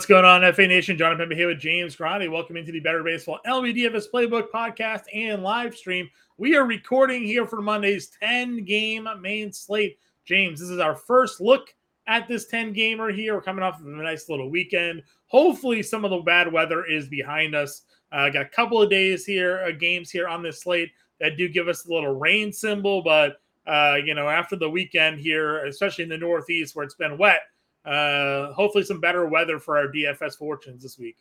What's going on, FA Nation? Jonathan Impemba here with James Grande. Welcome into the Better Baseball MLB DFS Playbook podcast and live stream. We are recording here for Monday's 10 game main slate. James, this is our first look at this 10 gamer here. We're coming off of a nice little weekend. Hopefully, some of the bad weather is behind us. Uh, got a couple of days here, uh, games here on this slate that do give us a little rain symbol, but uh, you know, after the weekend here, especially in the Northeast where it's been wet, uh, hopefully some better weather for our DFS fortunes this week.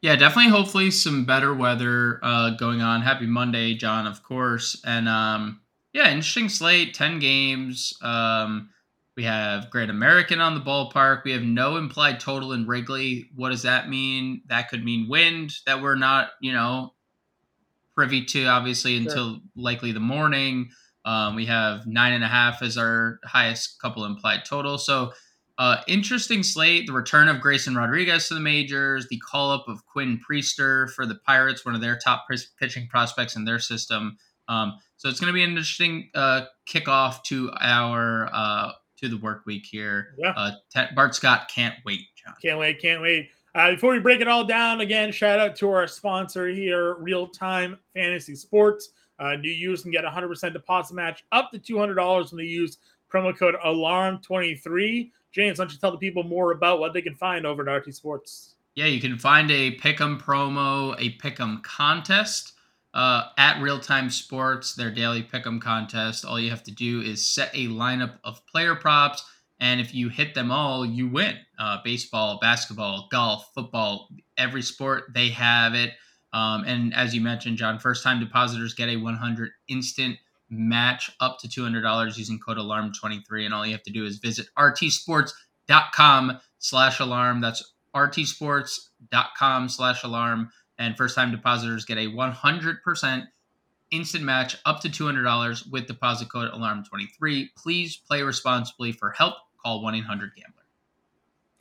Yeah, definitely. Hopefully, some better weather uh, going on. Happy Monday, John, of course. And um, yeah, interesting slate. Ten games. Um, we have Great American on the ballpark. We have no implied total in Wrigley. What does that mean? That could mean wind that we're not, you know, privy to, obviously, sure. until likely the morning. Um, we have nine and a half as our highest couple implied total. So uh, interesting slate. The return of Grayson Rodriguez to the majors. The call up of Quinn Priester for the Pirates, one of their top pitching prospects in their system. Um, so it's going to be an interesting uh, kickoff to our uh, to the work week here. Yeah. Uh, Bart Scott can't wait. John. Can't wait. Can't wait. Uh, before we break it all down, again, shout out to our sponsor here, Real Time Fantasy Sports. Uh, new users can get 100% deposit match up to $200 when they use promo code ALARM23. James, why don't you tell the people more about what they can find over at RT Sports? Yeah, you can find a Pick'em promo, a Pick'em contest uh, at Real Time Sports, their daily Pick'em contest. All you have to do is set a lineup of player props, and if you hit them all, you win. Uh, baseball, basketball, golf, football, every sport they have it. Um, and as you mentioned, John, first time depositors get a 100 instant match up to $200 using code alarm23 and all you have to do is visit rtsports.com slash alarm. That's rtsports.com slash alarm. And first time depositors get a 100% instant match up to $200 with deposit code alarm23 please play responsibly. For help call 1-800-gambler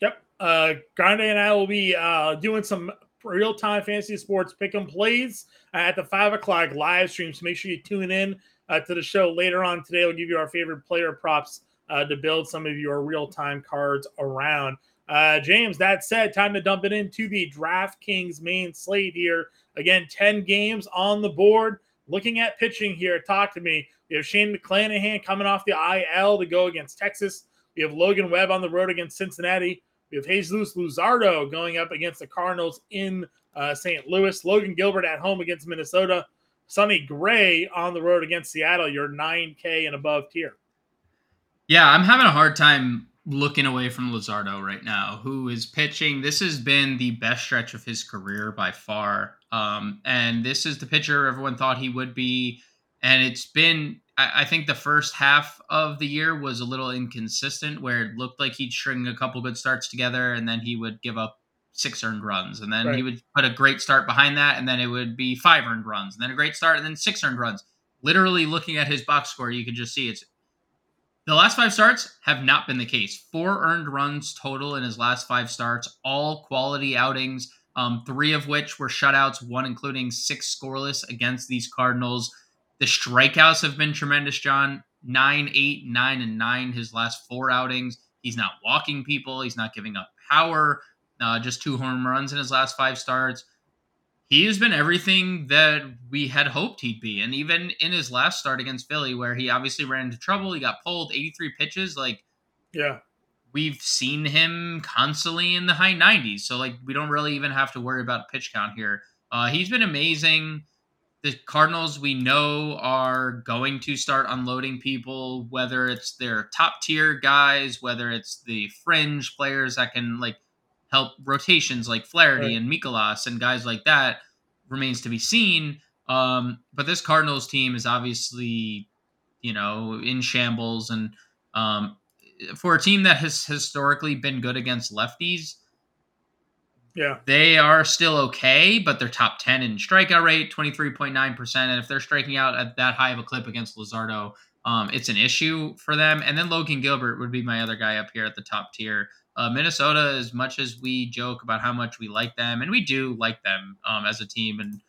yep. Uh grande and i will be uh doing some real-time fantasy sports pick and plays at the five o'clock live stream. So make sure you tune in uh, to the show later on today. We'll give you our favorite player props uh, to build some of your real time cards around. Uh, James, that said, time to dump it into the DraftKings main slate here. Again, 10 games on the board. Looking at pitching here, talk to me. We have Shane McClanahan coming off the IL to go against Texas. We have Logan Webb on the road against Cincinnati. We have Jesus Luzardo going up against the Cardinals in uh, St. Louis. Logan Gilbert at home against Minnesota. Sonny Gray on the road against Seattle, your 9K and above tier. Yeah, I'm having a hard time looking away from Luzardo right now, who is pitching. This has been the best stretch of his career by far. Um, and this is the pitcher everyone thought he would be. And it's been, I, I think the first half of the year was a little inconsistent where it looked like he'd string a couple good starts together and then he would give up six earned runs, and then right. he would put a great start behind that, and then it would be five earned runs, and then a great start, and then six earned runs. Literally looking at his box score, you can just see it's the last five starts have not been the case. Four earned runs total in his last five starts, all quality outings, um, three of which were shutouts, one including six scoreless against these Cardinals. The strikeouts have been tremendous, John. Nine, eight, nine, and nine his last four outings. He's not walking people. He's not giving up power uh, just two home runs in his last five starts. He has been everything that we had hoped he'd be. And even in his last start against Philly, where he obviously ran into trouble, he got pulled 83 pitches. Like, yeah, we've seen him constantly in the high 90s. So, like, we don't really even have to worry about pitch count here. Uh, he's been amazing. The Cardinals, we know, are going to start unloading people, whether it's their top tier guys, whether it's the fringe players that can, like, help rotations like Flaherty right. and Mikolas and guys like that remains to be seen. Um, but this Cardinals team is obviously, you know, in shambles. And um, for a team that has historically been good against lefties, yeah, they are still okay, but they're top 10 in strikeout rate, 23.9%. And if they're striking out at that high of a clip against Luzardo, um, it's an issue for them. And then Logan Gilbert would be my other guy up here at the top tier. Uh, Minnesota, as much as we joke about how much we like them, and we do like them um, as a team, and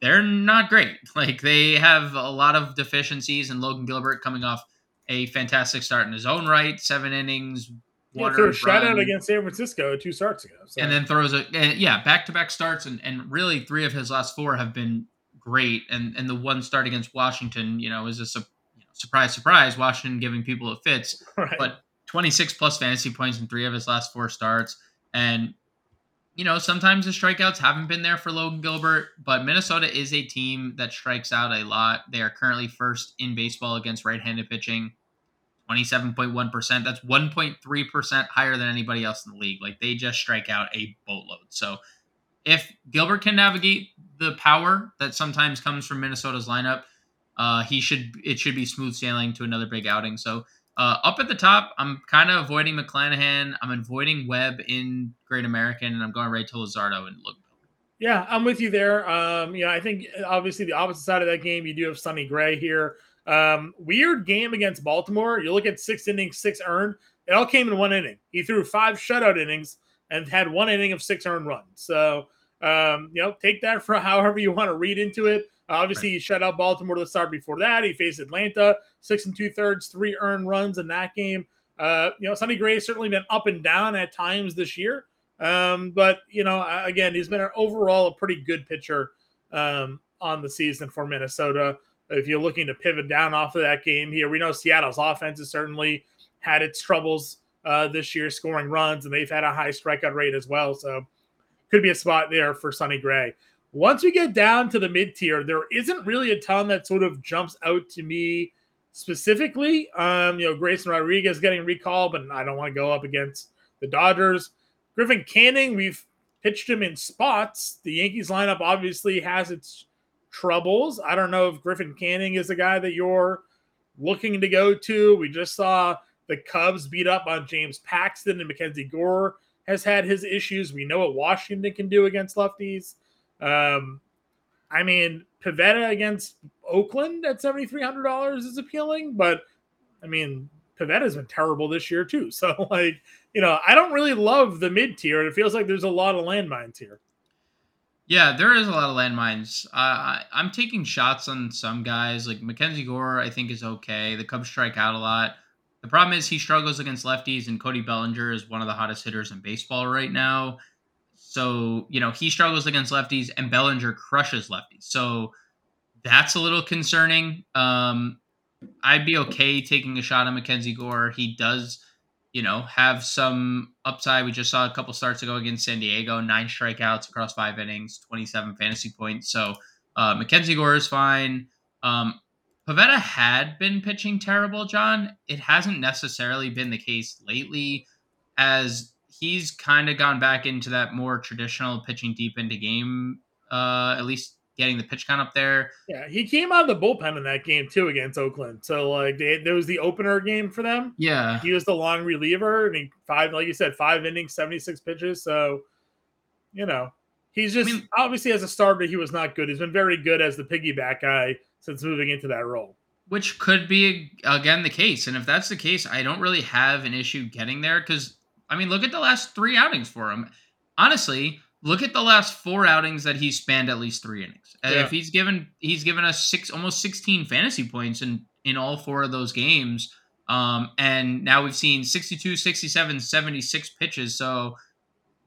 they're not great. Like they have a lot of deficiencies, and Logan Gilbert coming off a fantastic start in his own right, seven innings, yeah, threw a shutout against San Francisco two starts ago, so. and then throws a yeah back to back starts, and and really three of his last four have been great, and and the one start against Washington, you know, is a su- you know, surprise, surprise. Washington giving people a fits, right. but 26 plus fantasy points in three of his last four starts, and you know, sometimes the strikeouts haven't been there for Logan Gilbert, but Minnesota is a team that strikes out a lot. They are currently first in baseball against right handed pitching, 27.1%. That's 1.3% higher than anybody else in the league. Like they just strike out a boatload. So if Gilbert can navigate the power that sometimes comes from Minnesota's lineup, uh, he should it should be smooth sailing to another big outing. So uh, up at the top, I'm kind of avoiding McClanahan. I'm avoiding Webb in Great American, and I'm going right to Luzardo and look. Yeah, I'm with you there. Um, yeah, I think obviously the opposite side of that game, you do have Sonny Gray here. Um, weird game against Baltimore. You look at six innings, six earned. It all came in one inning. He threw five shutout innings and had one inning of six earned runs. So, um, you know, take that for however you want to read into it. Obviously, he shut out Baltimore to the start before that. He faced Atlanta, six and two thirds, three earned runs in that game. Uh, you know, Sonny Gray has certainly been up and down at times this year. Um, but, you know, again, he's been an overall a pretty good pitcher um, on the season for Minnesota. If you're looking to pivot down off of that game here, we know Seattle's offense has certainly had its troubles uh, this year scoring runs, and they've had a high strikeout rate as well. So could be a spot there for Sonny Gray. Once we get down to the mid tier, there isn't really a ton that sort of jumps out to me specifically. Um, you know, Grayson Rodriguez getting recalled, but I don't want to go up against the Dodgers. Griffin Canning, we've pitched him in spots. The Yankees lineup obviously has its troubles. I don't know if Griffin Canning is the guy that you're looking to go to. We just saw the Cubs beat up on James Paxton and Mackenzie Gore has had his issues. We know what Washington can do against lefties. Um, I mean, Pivetta against Oakland at seventy three hundred dollars is appealing, but I mean, Pivetta's been terrible this year too. So, like, you know, I don't really love the mid tier. And it feels like there's a lot of landmines here. Yeah, there is a lot of landmines. Uh, I'm taking shots on some guys. Like Mackenzie Gore, I think is okay. The Cubs strike out a lot. The problem is he struggles against lefties, and Cody Bellinger is one of the hottest hitters in baseball right now. So, you know, he struggles against lefties and Bellinger crushes lefties. So that's a little concerning. Um, I'd be okay taking a shot at Mackenzie Gore. He does, you know, have some upside. We just saw a couple starts ago against San Diego, nine strikeouts across five innings, 27 fantasy points. So uh, Mackenzie Gore is fine. Um, Pivetta had been pitching terrible, John. It hasn't necessarily been the case lately, as he's kind of gone back into that more traditional pitching deep into game, uh, at least getting the pitch count up there. Yeah, he came out of the bullpen in that game too against Oakland. So like they, there was the opener game for them. Yeah, he was the long reliever, and he five, like you said, five innings, seventy six pitches. So you know, he's just I mean, obviously as a starter, he was not good. He's been very good as the piggyback guy since moving into that role. Which could be again the case, and if that's the case, I don't really have an issue getting there because I mean, look at the last three outings for him. Honestly, look at the last four outings that he's spanned at least three innings. Yeah. If he's given he's given us six almost 16 fantasy points in in all four of those games. Um, and now we've seen 62, 67, 76 pitches. So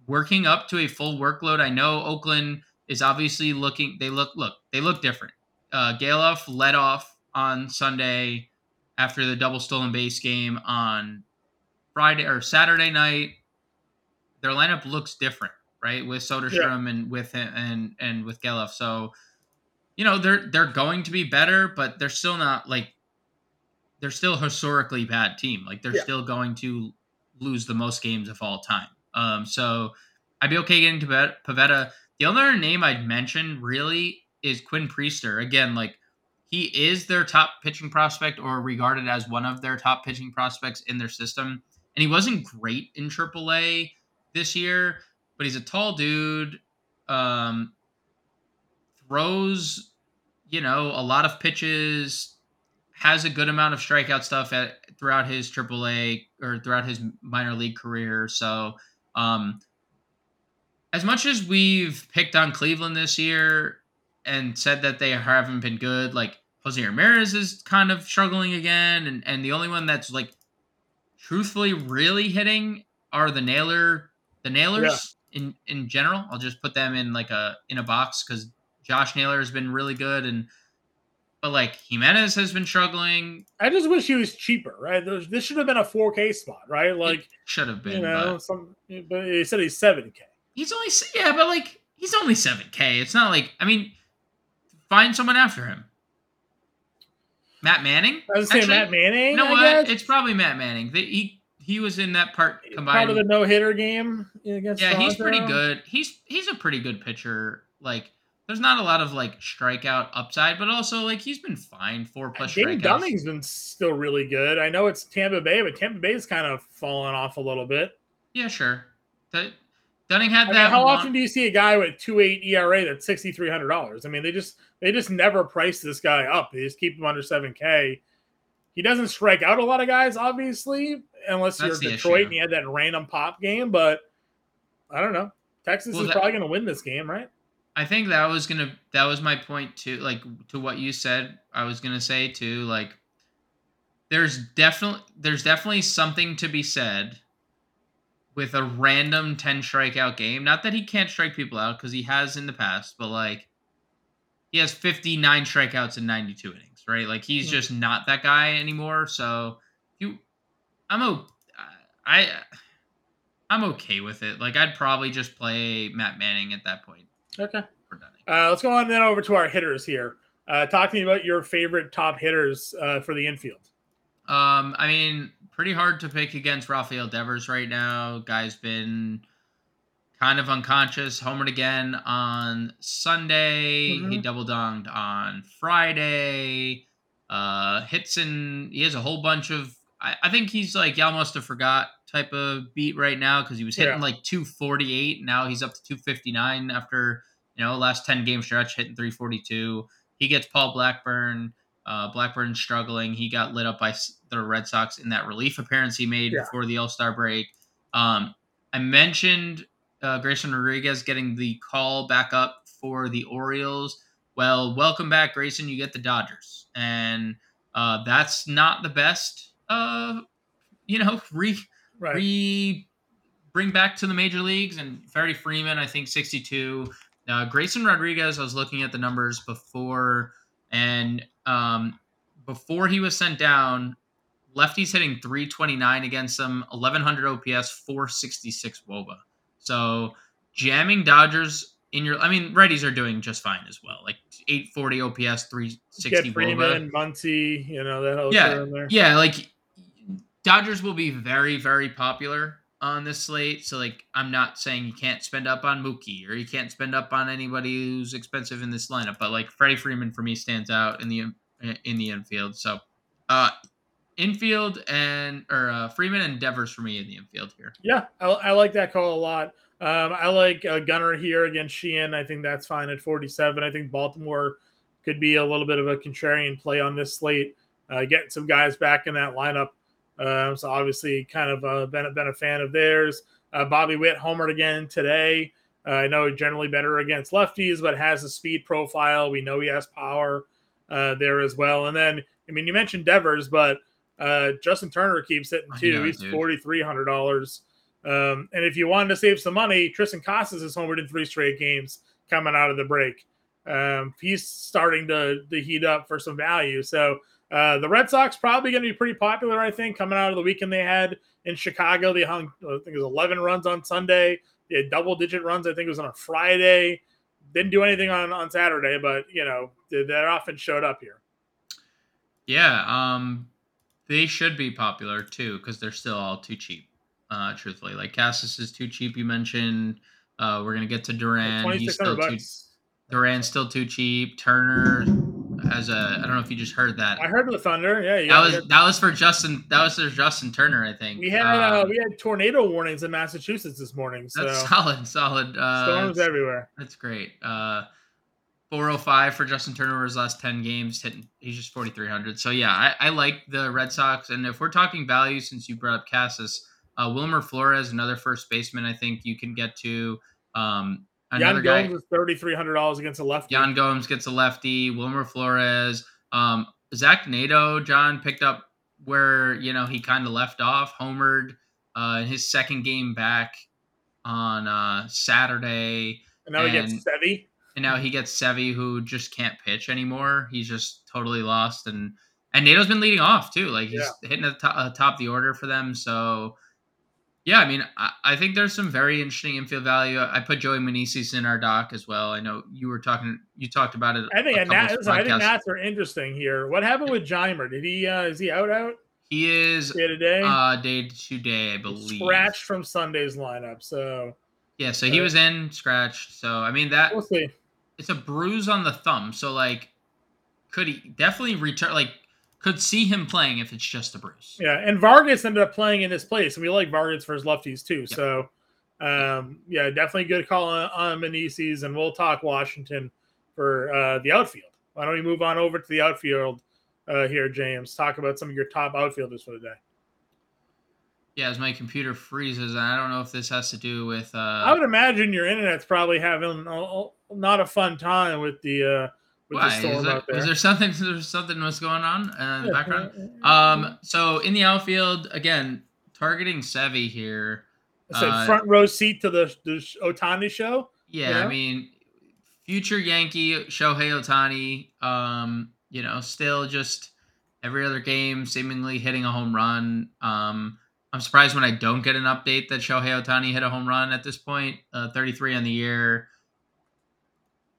working up to a full workload. I know Oakland is obviously looking they look look, they look different. Uh Gelof led off on Sunday after the double stolen base game on Friday or Saturday night, their lineup looks different, right? With Soderstrom yeah. and with him and and with Gelof. So, you know, they're they're going to be better, but they're still not like they're still historically bad team. Like they're yeah. still going to lose the most games of all time. Um, so I'd be okay getting to Pivetta. The other name I'd mention really is Quinn Priester. Again, like he is their top pitching prospect or regarded as one of their top pitching prospects in their system and he wasn't great in AAA this year, but he's a tall dude. Um, throws, you know, a lot of pitches, has a good amount of strikeout stuff at throughout his AAA or throughout his minor league career. So, um, as much as we've picked on Cleveland this year and said that they haven't been good, like Jose Ramirez is kind of struggling again, and and the only one that's like truthfully really hitting are the Naylor the Naylors yeah. in in general. I'll just put them in like a in a box because Josh Naylor has been really good and but like Giménez has been struggling. I just wish he was cheaper, right? This should have been a 4K spot, right? Like should have been. You know, but, some, but he said he's 7K. He's only yeah, but like he's only 7K. It's not like I mean, find someone after him. Matt Manning. I was saying Matt Manning. You know what? It's probably Matt Manning. The, he he was in that part combined. Part of the no hitter game against. Yeah, Toronto. he's pretty good. He's he's a pretty good pitcher. Like there's not a lot of like strikeout upside, but also like he's been fine. Four plus Dane strikeouts. Dunning's been still really good. I know it's Tampa Bay, but Tampa Bay's kind of fallen off a little bit. Yeah, sure. That Dunning had I that. Mean, how often do you see a guy with two eight ERA that's sixty three hundred dollars? I mean, they just they just never price this guy up. They just keep him under seven K. He doesn't strike out a lot of guys, obviously, unless that's you're Detroit issue. and you had that random pop game. But I don't know. Texas well, is that, probably going to win this game, right? I think that was gonna that was my point too. Like to what you said, I was gonna say too. Like there's definitely there's definitely something to be said with a random 10 strikeout game. Not that he can't strike people out because he has in the past, but like he has 59 strikeouts in 92 innings, right? Like he's just not that guy anymore. So you, I'm o- I I'm okay with it. Like I'd probably just play Matt Manning at that point. Okay. Uh, let's go on then over to our hitters here. Uh, talk to me about your favorite top hitters uh, for the infield. Um, I mean, pretty hard to pick against Rafael Devers right now. Guy's been kind of unconscious. Homered again on Sunday. Mm-hmm. He double donged on Friday. Uh, hits in. He has a whole bunch of. I, I think he's like y'all must have forgot type of beat right now because he was hitting yeah. like 248. Now he's up to 259 after you know last 10 game stretch hitting 342. He gets Paul Blackburn. Uh, Blackburn struggling. He got lit up by the Red Sox in that relief appearance he made yeah. before the All Star break. Um, I mentioned uh, Grayson Rodriguez getting the call back up for the Orioles. Well, welcome back, Grayson. You get the Dodgers, and uh, that's not the best. Uh, you know, re right. re bring back to the major leagues. And Freddie Freeman, I think, sixty two. Uh, Grayson Rodriguez, I was looking at the numbers before, and um, before he was sent down, lefties hitting 329 against them, 1100 OPS, 466 WOBA. So jamming Dodgers in your, I mean, righties are doing just fine as well. Like 840 OPS, 360 Get Freeman, WOBA. Muncy, you know that. Yeah, yeah. Like Dodgers will be very, very popular on this slate. So like, I'm not saying you can't spend up on Mookie or you can't spend up on anybody who's expensive in this lineup, but like Freddie Freeman for me stands out in the in the infield. So, uh, infield and or uh, Freeman and Devers for me in the infield here. Yeah, I, I like that call a lot. Um, I like uh, Gunnar here against Sheehan. I think that's fine at 47. I think Baltimore could be a little bit of a contrarian play on this slate, uh, getting some guys back in that lineup. Uh, so obviously, kind of uh, been been a fan of theirs. Uh, Bobby Witt homered again today. Uh, I know generally better against lefties, but has a speed profile. We know he has power uh, there as well. And then, I mean, you mentioned Devers, but uh, Justin Turner keeps hitting too. He's forty three hundred dollars. Um, and if you wanted to save some money, Triston Casas is homered in three straight games coming out of the break. Um, he's starting to, to heat up for some value. So uh, the Red Sox probably going to be pretty popular, I think, coming out of the weekend they had in Chicago. They hung, I think it was 11 runs on Sunday. They had double digit runs, I think it was on a Friday. Didn't do anything on, on Saturday, but, you know, that often showed up here. Yeah. Um, they should be popular too because they're still all too cheap. Uh, truthfully, like Casas is too cheap. You mentioned. Uh, we're gonna get to Duran. He's still too. Duran's still too cheap. Turner as a. I don't know if you just heard that. I heard the thunder. Yeah, that was that was for Justin. That was for Justin Turner, I think. We had uh, uh, we had tornado warnings in Massachusetts this morning. So that's solid, solid. Uh, Storms everywhere. That's great. Uh, 405 for Justin Turner his last 10 games. Hitting, he's just 4,300. So, yeah, I, I, like the Red Sox. And if we're talking value, since you brought up Casas, uh, Wilmer Flores, another first baseman, I think you can get to. Um, another Yan guy, Gomes is $3,300 against a lefty. Yan Gomes gets a lefty. Wilmer Flores. Um, Zach Neto, John, picked up where you know he kind of left off, homered uh, his second game back on uh, Saturday. And now he gets Sevy. and now he gets Sevi, who just can't pitch anymore. He's just totally lost, and and Neto's been leading off too. Like he's hitting the top, uh, top of the order for them. So yeah, I mean, I, I think there's some very interesting infield value. I put Joey Meneses in our doc as well. I know you were talking, you talked about it. I think a listen, I think. Nats are interesting here. What happened with Jeimer? Did he uh is he out out he is day to day? uh day to day, I believe. Scratched from Sunday's lineup. So Yeah, so he Uh, was in scratched. So I mean that we'll see. it's a bruise on the thumb. So like, could he definitely return? Like, could see him playing if it's just a bruise. Yeah, and Vargas ended up playing in his place, and we like Vargas for his lefties too. Yep. So, um, yeah, definitely good call on, on Meneses, and we'll talk Washington for uh, the outfield. Why don't we move on over to the outfield uh, here, James? Talk about some of your top outfielders for the day. Yeah, as my computer freezes, and I don't know if this has to do with. Uh, I would imagine your internet's probably having not a fun time with the uh, why is there, is there something? Is there something was going on uh, in the background? Um, so in the outfield again, targeting Sevi here. I said uh, front row seat to the, the Ohtani show. Yeah, Yeah. I mean, future Yankee Shohei Ohtani. Um, you know, still just every other game seemingly hitting a home run. Um, I'm surprised when I don't get an update that Shohei Ohtani hit a home run at this point. Uh, 33 on the year.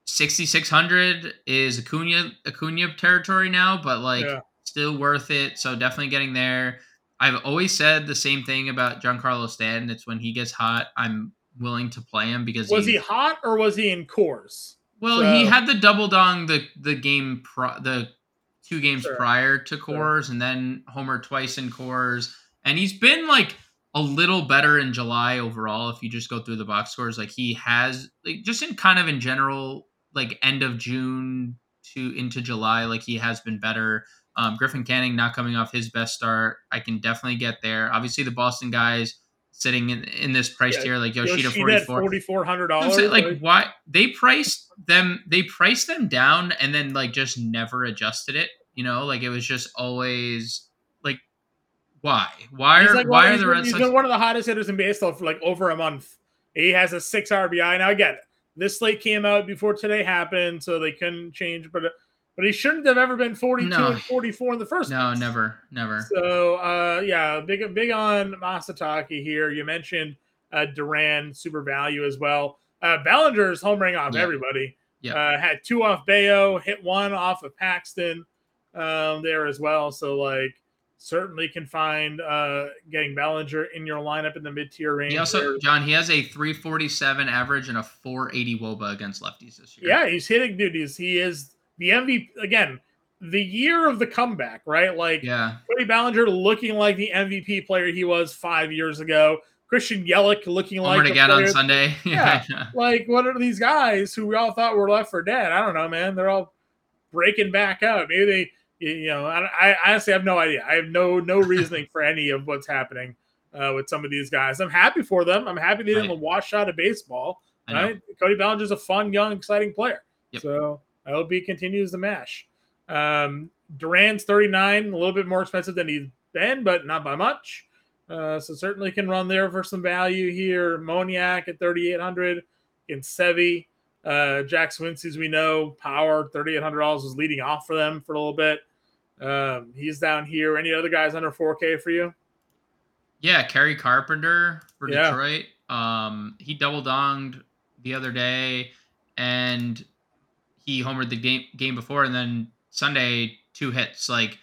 6600 is Acuna Acuna territory now, but like Yeah. still worth it. So definitely getting there. I've always said the same thing about Giancarlo Stanton. It's when he gets hot, I'm willing to play him because Was he he's- hot or was he in Coors? well, he had the double dong the the game pro, the two games Sure. prior to Coors, and then Homer twice in Coors, and he's been like a little better in July overall. If you just go through the box scores, like he has, like just in kind of in general, like end of June to into July, like he has been better. Um, Griffin Canning not coming off his best start. I can definitely get there. Obviously, the Boston guys sitting in, in this price Yeah, tier, like Yoshida forty four. hundred dollars. like why they priced them they priced them down and then like just never adjusted it you know like it was just always like why why are like why one, are the red he's sox been one of the hottest hitters in baseball for like over a month. He has a six RBI. Now again, this slate came out before today happened, so they couldn't change. But but he shouldn't have ever been forty two No. and forty four in the first. no place. never never So uh, yeah, big big on Masataka here. You mentioned uh, Duran super value as well. Uh, home homering off Yeah. everybody. Yeah. Uh, had two off Bayo, hit one off of Paxton um, there as well. So like certainly can find uh, getting Bellinger in your lineup in the mid tier range. he also john he has a 347 average and a 480 woba against lefties this year yeah, he's hitting duties. He is the MVP again. The year of the comeback, right? Like yeah Cody Bellinger looking like the MVP player he was five years ago. Christian Yelich looking like homered the again on sunday Yeah. Like, what are these guys who we all thought were left for dead? I don't know, man. They're all breaking back out. Maybe they, you know, I, I honestly have no idea. I have no no reasoning for any of what's happening uh, with some of these guys. I'm happy for them. I'm happy they didn't Right. wash out of baseball. Right? Cody Bellinger's a fun, young, exciting player. Yep. So I hope he continues the mash. Um, Duran's 39, a little bit more expensive than he's been, but not by much. Uh, so certainly can run there for some value here. Moniak at 3,800 in Sevi. Uh, Jack Suwinski, as we know, power $3,800 was leading off for them for a little bit. Um, he's down here. Any other guys under 4K for you? Yeah, Kerry Carpenter for Yeah. Detroit. Um, he double donged the other day, and he homered the game game before, and then Sunday two hits. Like,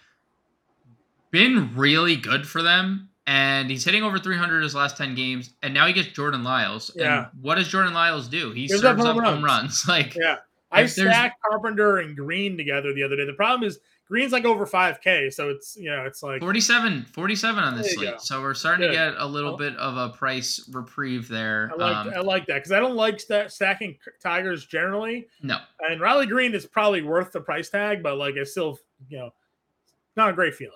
been really good for them, and he's hitting over 300 his last 10 games, and now he gets Jordan Lyles. Yeah. And what does Jordan Lyles do? He Gives serves up home home runs. Like, Yeah. I stacked Carpenter and Greene together the other day. The problem is Greene's like over 5K. So it's, you know, it's like, 47, 47 on this you go. slate. So we're starting Good. to get a little Well- bit of a price reprieve there. I like, Um, I like that because I don't like sta- stacking Tigers generally. no, And Riley Greene is probably worth the price tag, but like it's still, you know, not a great feeling.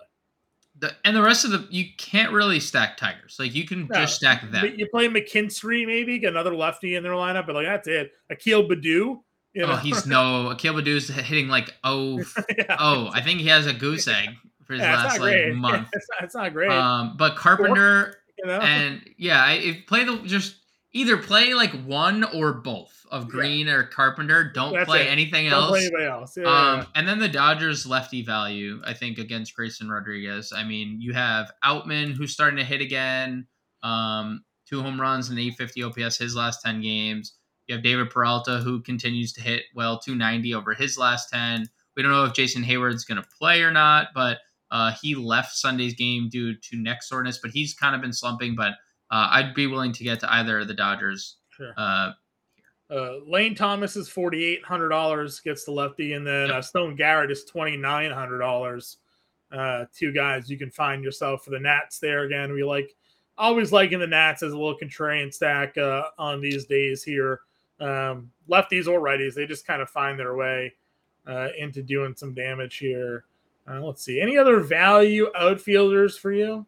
The, and the rest of the you can't really stack Tigers. Like you can No, just stack them. You play McKinstry, maybe get another lefty in their lineup, but like that's it. Akil Baddoo, you know, Oh, he's no Akil Baddoo's hitting like oh yeah. oh. I think he has a goose egg for his Yeah, last like great. month. it's, not, it's not great. Um, but Carpenter you know? and yeah, I- if play the just either play like one or both of Yeah. Greene or Carpenter. Don't That's play it. anything Don't else. play anybody else. Yeah, Um, and then the Dodgers lefty value, I think, against Grayson Rodriguez. I mean, you have Outman who's starting to hit again. Um, two home runs and 850 OPS his last 10 games. You have David Peralta who continues to hit well 290 over his last 10. We don't know if Jason Heyward's going to play or not, but uh, he left Sunday's game due to neck soreness, but he's kind of been slumping. But uh, I'd be willing to get to either of the Dodgers. Sure. Uh, Uh, Lane Thomas is forty eight hundred dollars gets the lefty, and then Yep. uh, Stone Garrett is twenty nine hundred dollars. Uh, two guys you can find yourself for the Nats there again. We like always liking the Nats as a little contrarian stack uh, on these days here. Um, lefties or righties, they just kind of find their way uh, into doing some damage here. Uh, let's see. Any other value outfielders for you?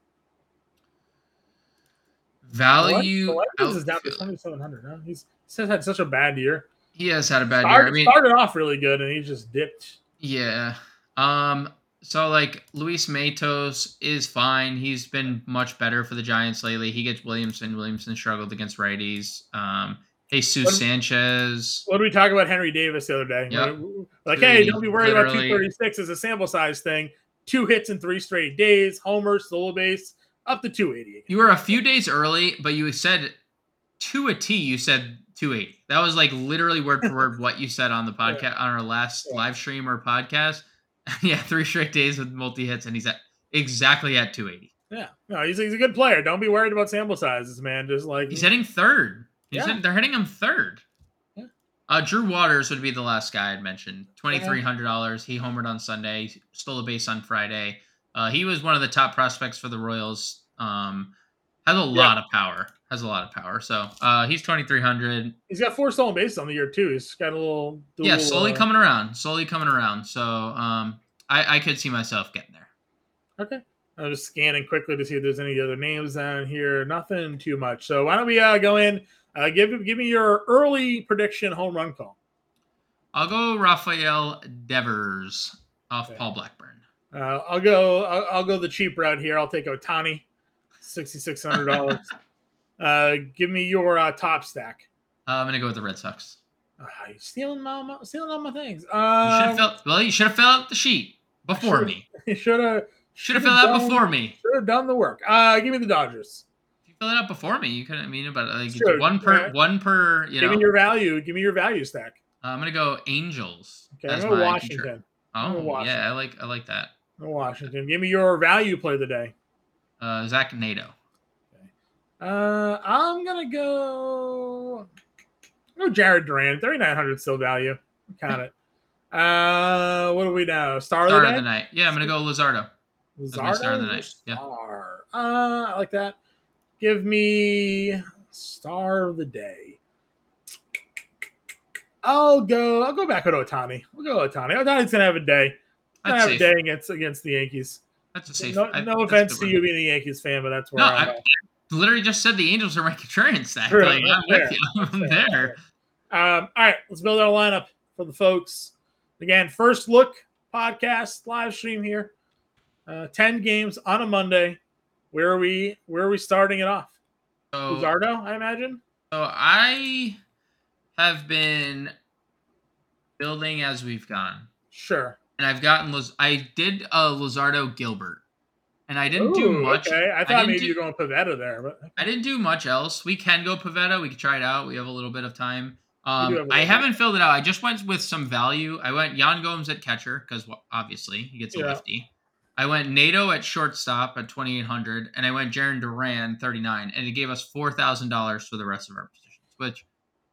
Value. Melendez is down to twenty seven hundred. Huh? He's he's had such a bad year. He has had a bad Started, year. I mean, started off really good, and he just dipped. Yeah. Um. So like Luis Matos is fine. He's been much better for the Giants lately. He gets Williamson. Williamson struggled against righties. Um. Jesus What- Sanchez. What did we talk about Henry Davis the other day? Yep. Like, hey, don't be worried about 236 as a sample size thing. Two hits in three straight days, homer, solo base, up to 280. You were a few days early, but you said to a T. You said 280. That was like literally word for word what you said on the podcast on our last Yeah. live stream or podcast. yeah, three straight days with multi hits, and he's at exactly at 280. Yeah, no, he's, he's a good player. Don't be worried about sample sizes, man. Just like He's hitting third. He's Yeah. hit- they're hitting him third. Yeah. Uh, Drew Waters would be the last guy I'd mentioned. Twenty three hundred dollars. He homered on Sunday. Stole a base on Friday. Uh, he was one of the top prospects for the Royals. Um, has a lot of power. Has a lot of power. So uh, he's twenty three hundred. he's got four stolen bases on the year too. He's got a little, Yeah, slowly uh, coming around. Slowly coming around. So um, I, I could see myself getting there. Okay. I'm just scanning quickly to see if there's any other names down here. Nothing too much. So why don't we uh, go in? Uh, give give me your early prediction home run call. I'll go Rafael Devers off Okay. Paul Blackburn. Uh, I'll go. I'll, I'll go the cheap route here. I'll take Ohtani, sixty six hundred dollars. uh, give me your uh, top stack. Uh, I'm gonna go with the Red Sox. Uh, you're stealing my, my stealing all my things. You should have Um, filled. Well, you should have filled out the sheet before me. you should have Should have filled out done- before me. Should have done the work. Uh, give me the Dodgers. If you fill it out before me, you couldn't mean about it. Like Sure, one per right. one per. You give know, me your value. Give me your value stack. Uh, I'm gonna go Angels. Okay, I'm going my Washington. contra- I'm Oh gonna Washington. yeah, I like I like that. Washington. Give me your value play of the day. Uh, Zach Neto. Uh, I'm gonna go. Go Jarren Duran. Thirty nine hundred still value. Count it. Uh, what do we know? Star, Start of of the the night. Yeah, I'm gonna go Luzardo. my Zardo star of the night, yeah. Star. Uh, I like that. Give me star of the day. I'll go. I'll go back with Ohtani. We'll go Ohtani. Ohtani's gonna have a day. That's have a safe. day against against the Yankees. That's a safe. no I- no offense to you being a Yankees fan, but that's where No, I'm I at. literally just said the Angels are my contrarian stack. True, Like, I'm fair, with you. I'm fair, there. Um, all right, let's build our lineup for the folks. Again, first look podcast live stream here. Uh, Ten games on a Monday. Where are we? Where are we starting it off? So, Luzardo, I imagine. so I have been building as we've gone. Sure. And I've gotten Liz- I did uh Luzardo Gilbert, and I didn't do much. Okay, I thought didn't maybe do- you're going Pivetta there, but I didn't do much else. We can go Pivetta. We can try it out. We have a little bit of time. Um, have a I haven't filled it out. I just went with some value. I went Yan Gomes at catcher because obviously he gets a Yeah. lefty. I went Neto at shortstop at twenty eight hundred, and I went Jarren Duran thirty nine, and it gave us four thousand dollars for the rest of our positions, which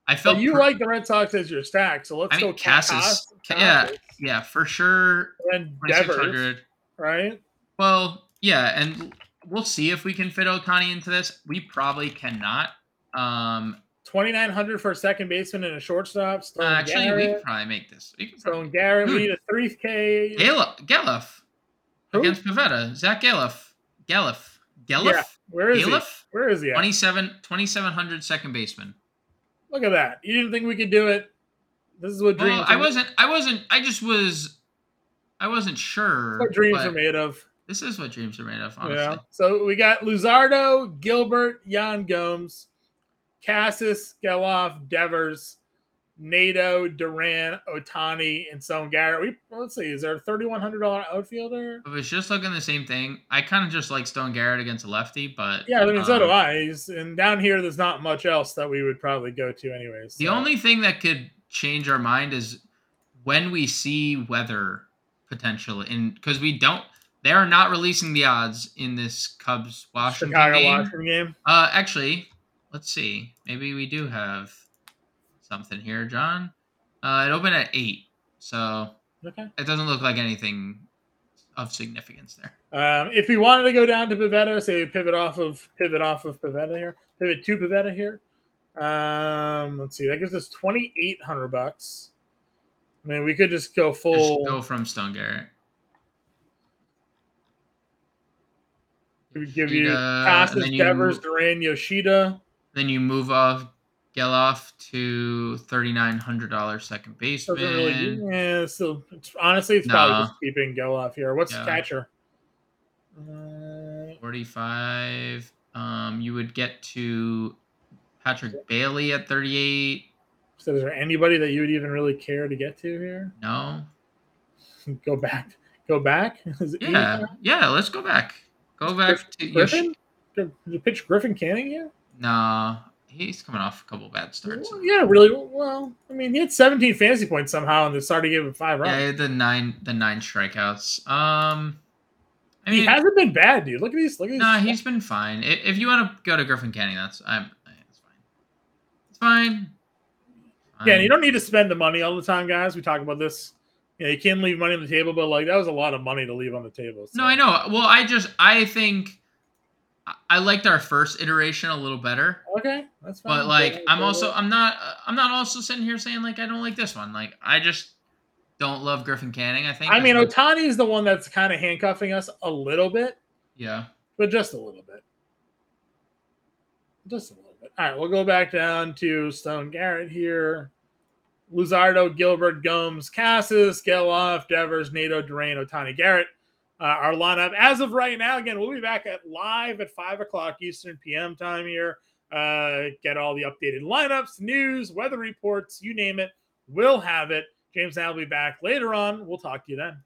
I felt you pr- like the Red Sox as your stack. So let's I go mean, Cassis- Casas, Ca- yeah. Yeah for sure and Devers, right? Well, yeah, and we'll see if we can fit Ohtani into this. We probably cannot. Um, Twenty nine hundred for a second baseman and a shortstop. Stone actually, we Garrett. could probably make this. We can Stone probably, Garrett. We need a three K. Gelof, Gelof against Pivetta. Zach Gelof, Gelof, Gelof, Yeah, Where is he? Gelof. Where is he? At? 27, 2700 second baseman. Look at that. You didn't think we could do it. This is what dreams. Well, I are- wasn't. I wasn't. I just was. I wasn't sure. What dreams are made of. This is what dreams are made of, honestly. Yeah. So we got Luzardo, Gilbert, Yan Gomes, Casas, Geloff, Devers, Neto, Duran, Ohtani, and Stone Garrett. We let's see, is there a thirty-one hundred dollar outfielder? I was just looking the same thing. I kind of just like Stone Garrett against a lefty, but Yeah, I mean so do um, I. He's- And down here, there's not much else that we would probably go to, anyways. The so- only thing that could change our mind is when we see weather potential in because we don't. They are not releasing the odds in this Cubs Washington Chicago game. Washington game. Uh, actually, let's see. Maybe we do have something here, John. Uh, it opened at eight, so Okay. it doesn't look like anything of significance there. Um, if we wanted to go down to Pivetta, say pivot off of pivot off of Pivetta here, pivot to Pivetta here. Um, let's see, that gives us twenty eight hundred bucks. I mean, we could just go Just full. go from Stone Garrett. we give you Yoshida, Casas, Devers, Duran, Yoshida. Then you move off Gelof to thirty nine hundred dollars second Doesn't really, baseman. yeah. So it's, honestly, it's probably just keeping go off here. What's Yeah. the catcher? Uh, Forty five. Um, you would get to Patrick Bailey at thirty eight. so is there anybody that you would even really care to get to here? No. Go back. Go back. Is it Yeah, yeah. Let's go back. Go back to Griffin. Did you pitch Griffin Canning here? Nah, he's coming off a couple bad starts. Well, yeah, really. Well, I mean, he had 17 fantasy points somehow, and they started giving him five Yeah, he runs. had the nine the nine strikeouts. Um, I he hasn't been bad, dude. Look at these. Look at these. nah, he's been fine. If you want to go to Griffin Canning, that's I'm. It's fine. It's fine. yeah. and You don't need to spend the money all the time, guys. We talk about this. Yeah, you can leave money on the table, but like that was a lot of money to leave on the table. No, I know. Well, I just I think I- liked our first iteration a little better. Okay, that's fine. But like I'm also. I'm not I'm not also sitting here saying like I don't like this one. Like I just don't love Griffin Canning. I think. I mean, Ohtani is the one that's kind of handcuffing us a little bit, yeah. but just a little bit. Just a little bit. All right, we'll go back down to Stone Garrett here. Luzardo, Gilbert, Gomes, Casas, Gelof, Devers, Neto, Duran, Otani, Garrett. Uh, our lineup as of right now. Again, we'll be back at live at five o'clock Eastern PM time here. Uh, get all the updated lineups, news, weather reports, you name it. We'll have it. James and I will be back later on. We'll talk to you then.